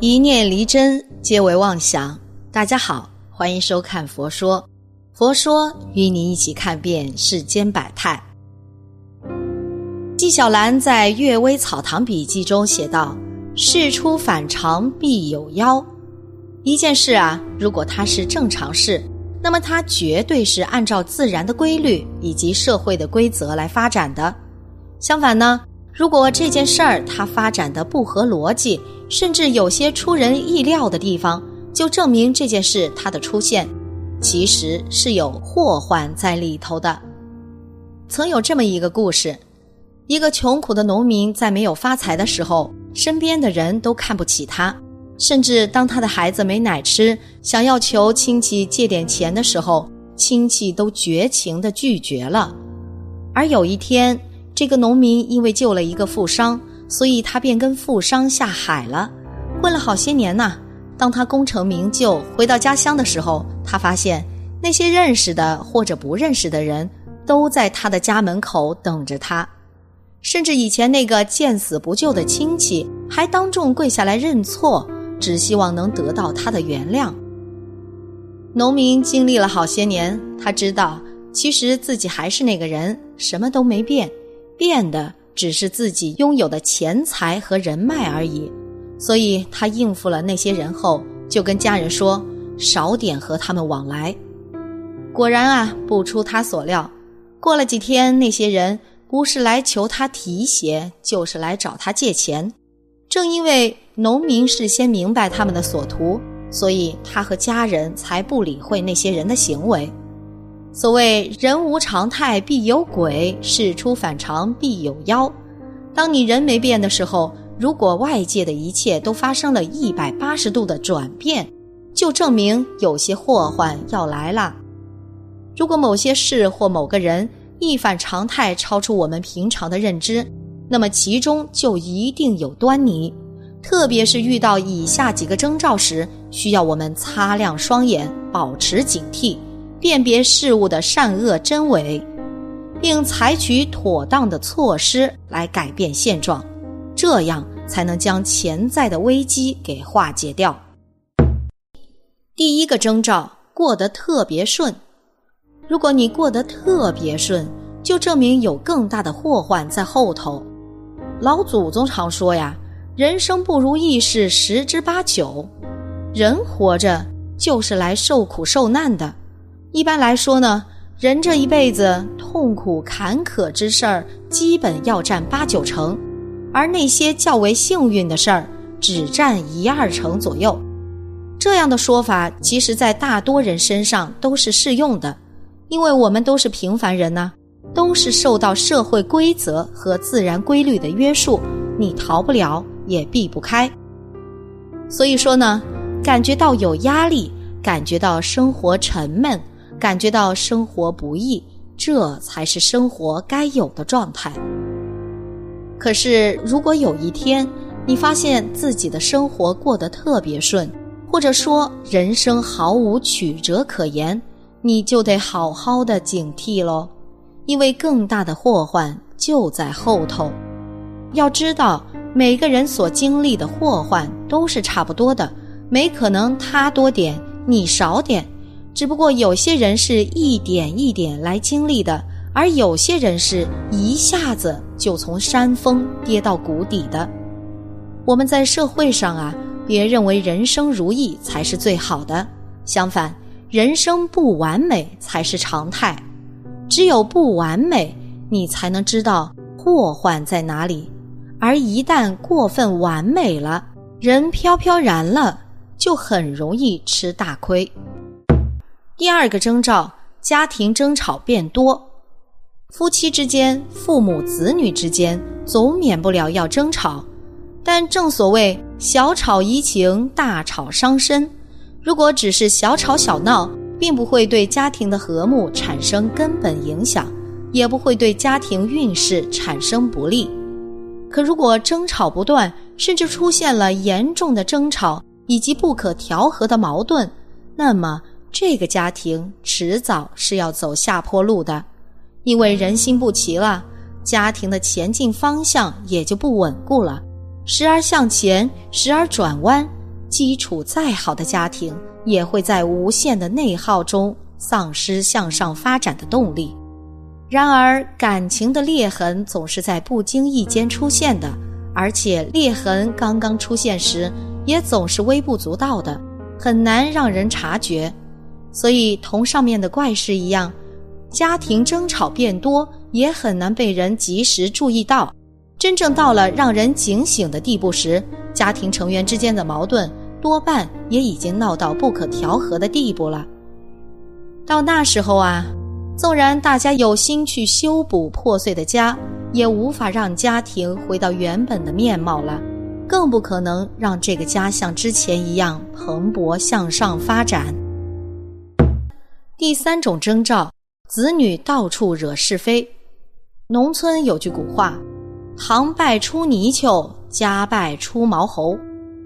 一念离真，皆为妄想。大家好，欢迎收看《佛说》，佛说与你一起看遍世间百态。纪晓岚在《阅微草堂笔记》中写道：“事出反常必有妖。”一件事啊，如果它是正常事，那么它绝对是按照自然的规律以及社会的规则来发展的。相反呢？如果这件事儿它发展的不合逻辑，甚至有些出人意料的地方，就证明这件事它的出现，其实是有祸患在里头的。曾有这么一个故事：一个穷苦的农民在没有发财的时候，身边的人都看不起他，甚至当他的孩子没奶吃，想要求亲戚借点钱的时候，亲戚都绝情的拒绝了。而有一天，这个农民因为救了一个富商，所以他便跟富商下海了，混了好些年呐。当他功成名就回到家乡的时候，他发现那些认识的或者不认识的人都在他的家门口等着他，甚至以前那个见死不救的亲戚还当众跪下来认错，只希望能得到他的原谅。农民经历了好些年，他知道其实自己还是那个人，什么都没变。变的只是自己拥有的钱财和人脉而已，所以他应付了那些人后，就跟家人说少点和他们往来。果然啊，不出他所料，过了几天，那些人不是来求他提携，就是来找他借钱。正因为农民事先明白他们的所图，所以他和家人才不理会那些人的行为。所谓人无常态必有鬼，事出反常必有妖。当你人没变的时候，如果外界的一切都发生了一百八十度的转变，就证明有些祸患要来了。如果某些事或某个人一反常态，超出我们平常的认知，那么其中就一定有端倪。特别是遇到以下几个征兆时，需要我们擦亮双眼，保持警惕。辨别事物的善恶真伪，并采取妥当的措施来改变现状，这样才能将潜在的危机给化解掉。第一个征兆，过得特别顺。如果你过得特别顺，就证明有更大的祸患在后头。老祖宗常说呀：“人生不如意事十之八九。”人活着就是来受苦受难的。一般来说呢，人这一辈子痛苦坎坷之事儿，基本要占八九成，而那些较为幸运的事儿，只占一二成左右。这样的说法，其实在大多人身上都是适用的，因为我们都是平凡人呢，都是受到社会规则和自然规律的约束，你逃不了，也避不开。所以说呢，感觉到有压力，感觉到生活沉闷。感觉到生活不易，这才是生活该有的状态。可是，如果有一天你发现自己的生活过得特别顺，或者说人生毫无曲折可言，你就得好好的警惕喽，因为更大的祸患就在后头。要知道，每个人所经历的祸患都是差不多的，没可能他多点你少点。只不过有些人是一点一点来经历的，而有些人是一下子就从山峰跌到谷底的。我们在社会上啊，别认为人生如意才是最好的，相反，人生不完美才是常态。只有不完美，你才能知道祸患在哪里。而一旦过分完美了，人飘飘然了，就很容易吃大亏。第二个征兆，家庭争吵变多，夫妻之间、父母子女之间总免不了要争吵，但正所谓小吵怡情，大吵伤身。如果只是小吵小闹，并不会对家庭的和睦产生根本影响，也不会对家庭运势产生不利。可如果争吵不断，甚至出现了严重的争吵以及不可调和的矛盾，那么。这个家庭迟早是要走下坡路的，因为人心不齐了，家庭的前进方向也就不稳固了，时而向前，时而转弯，基础再好的家庭，也会在无限的内耗中丧失向上发展的动力。然而，感情的裂痕总是在不经意间出现的，而且裂痕刚刚出现时，也总是微不足道的，很难让人察觉。所以，同上面的怪事一样，家庭争吵变多，也很难被人及时注意到。真正到了让人警醒的地步时，家庭成员之间的矛盾多半也已经闹到不可调和的地步了。到那时候啊，纵然大家有心去修补破碎的家，也无法让家庭回到原本的面貌了，更不可能让这个家像之前一样蓬勃向上发展。第三种征兆，子女到处惹是非。农村有句古话。堂败出泥鳅，家败出毛猴。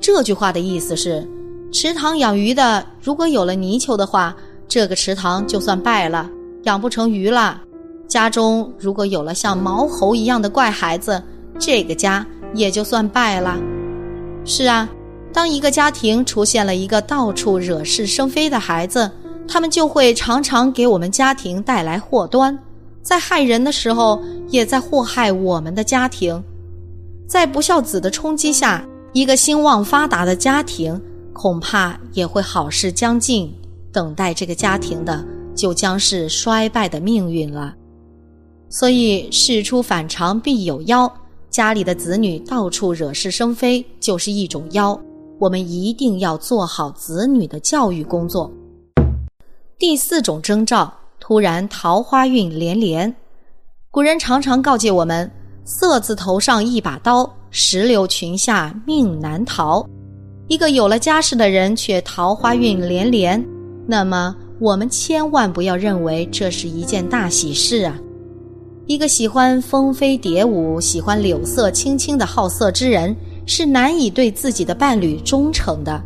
这句话的意思是，池塘养鱼的如果有了泥鳅的话，这个池塘就算败了，养不成鱼了；家中如果有了像毛猴一样的怪孩子，这个家也就算败了。是啊，当一个家庭出现了一个到处惹是生非的孩子，他们就会常常给我们家庭带来祸端。在害人的时候，也在祸害我们的家庭。在不孝子的冲击下，一个兴旺发达的家庭恐怕也会好事将近。等待这个家庭的，就将是衰败的命运了。所以，事出反常必有妖。家里的子女到处惹是生非，就是一种妖。我们一定要做好子女的教育工作。第四种征兆。突然桃花运连连，古人常常告诫我们：“色字头上一把刀，石榴裙下命难逃。”一个有了家室的人却桃花运连连，那么我们千万不要认为这是一件大喜事啊！一个喜欢蜂飞蝶舞、喜欢柳色青青的好色之人，是难以对自己的伴侣忠诚的。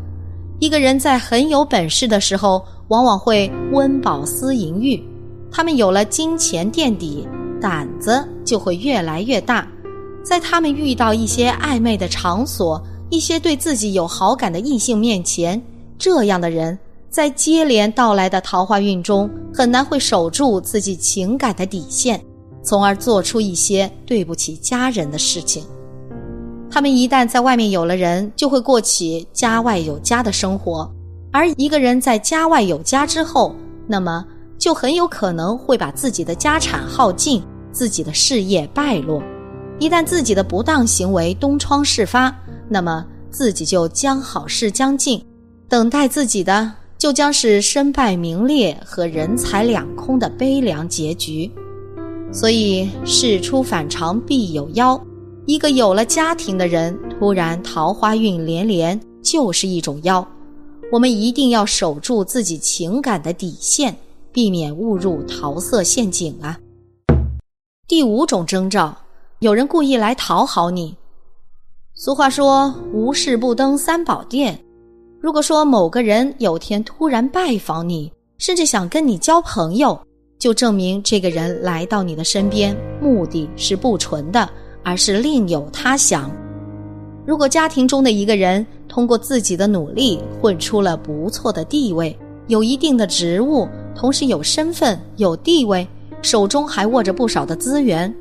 一个人在很有本事的时候，往往会温饱思淫欲。他们有了金钱垫底，胆子就会越来越大。在他们遇到一些暧昧的场所、一些对自己有好感的异性面前，这样的人在接连到来的桃花运中，很难会守住自己情感的底线，从而做出一些对不起家人的事情。他们一旦在外面有了人，就会过起家外有家的生活。而一个人在家外有家之后，那么。就很有可能会把自己的家产耗尽，自己的事业败落。一旦自己的不当行为东窗事发，那么自己就将好事将尽，等待自己的就将是身败名裂和人财两空的悲凉结局。所以事出反常必有妖，一个有了家庭的人突然桃花运连连，就是一种妖。我们一定要守住自己情感的底线。避免误入桃色陷阱啊！第五种征兆，有人故意来讨好你。俗话说“无事不登三宝殿”。如果说某个人有天突然拜访你，甚至想跟你交朋友，就证明这个人来到你的身边目的是不纯的，而是另有他想。如果家庭中的一个人通过自己的努力混出了不错的地位，有一定的职务。同时有身份、有地位，手中还握着不少的资源，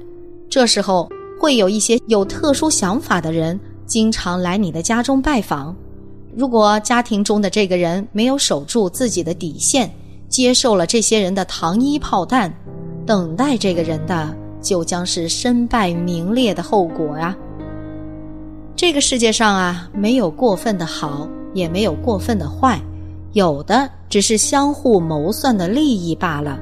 这时候会有一些有特殊想法的人经常来你的家中拜访。如果家庭中的这个人没有守住自己的底线，接受了这些人的糖衣炮弹，等待这个人的就将是身败名裂的后果呀。这个世界上啊，没有过分的好，也没有过分的坏。有的只是相互谋算的利益罢了。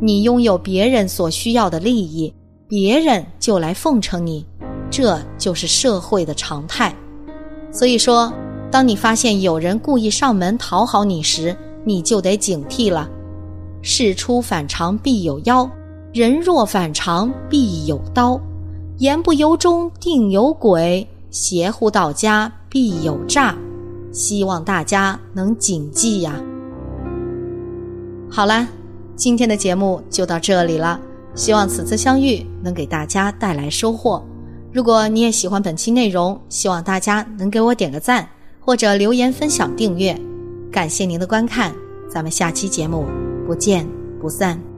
你拥有别人所需要的利益，别人就来奉承你，这就是社会的常态。所以说，当你发现有人故意上门讨好你时，你就得警惕了。事出反常必有妖，人若反常必有刀。言不由衷定有鬼，邪乎到家必有诈。希望大家能谨记呀。好了，今天的节目就到这里了。希望此次相遇能给大家带来收获。如果你也喜欢本期内容，希望大家能给我点个赞，或者留言分享订阅。感谢您的观看，咱们下期节目不见不散。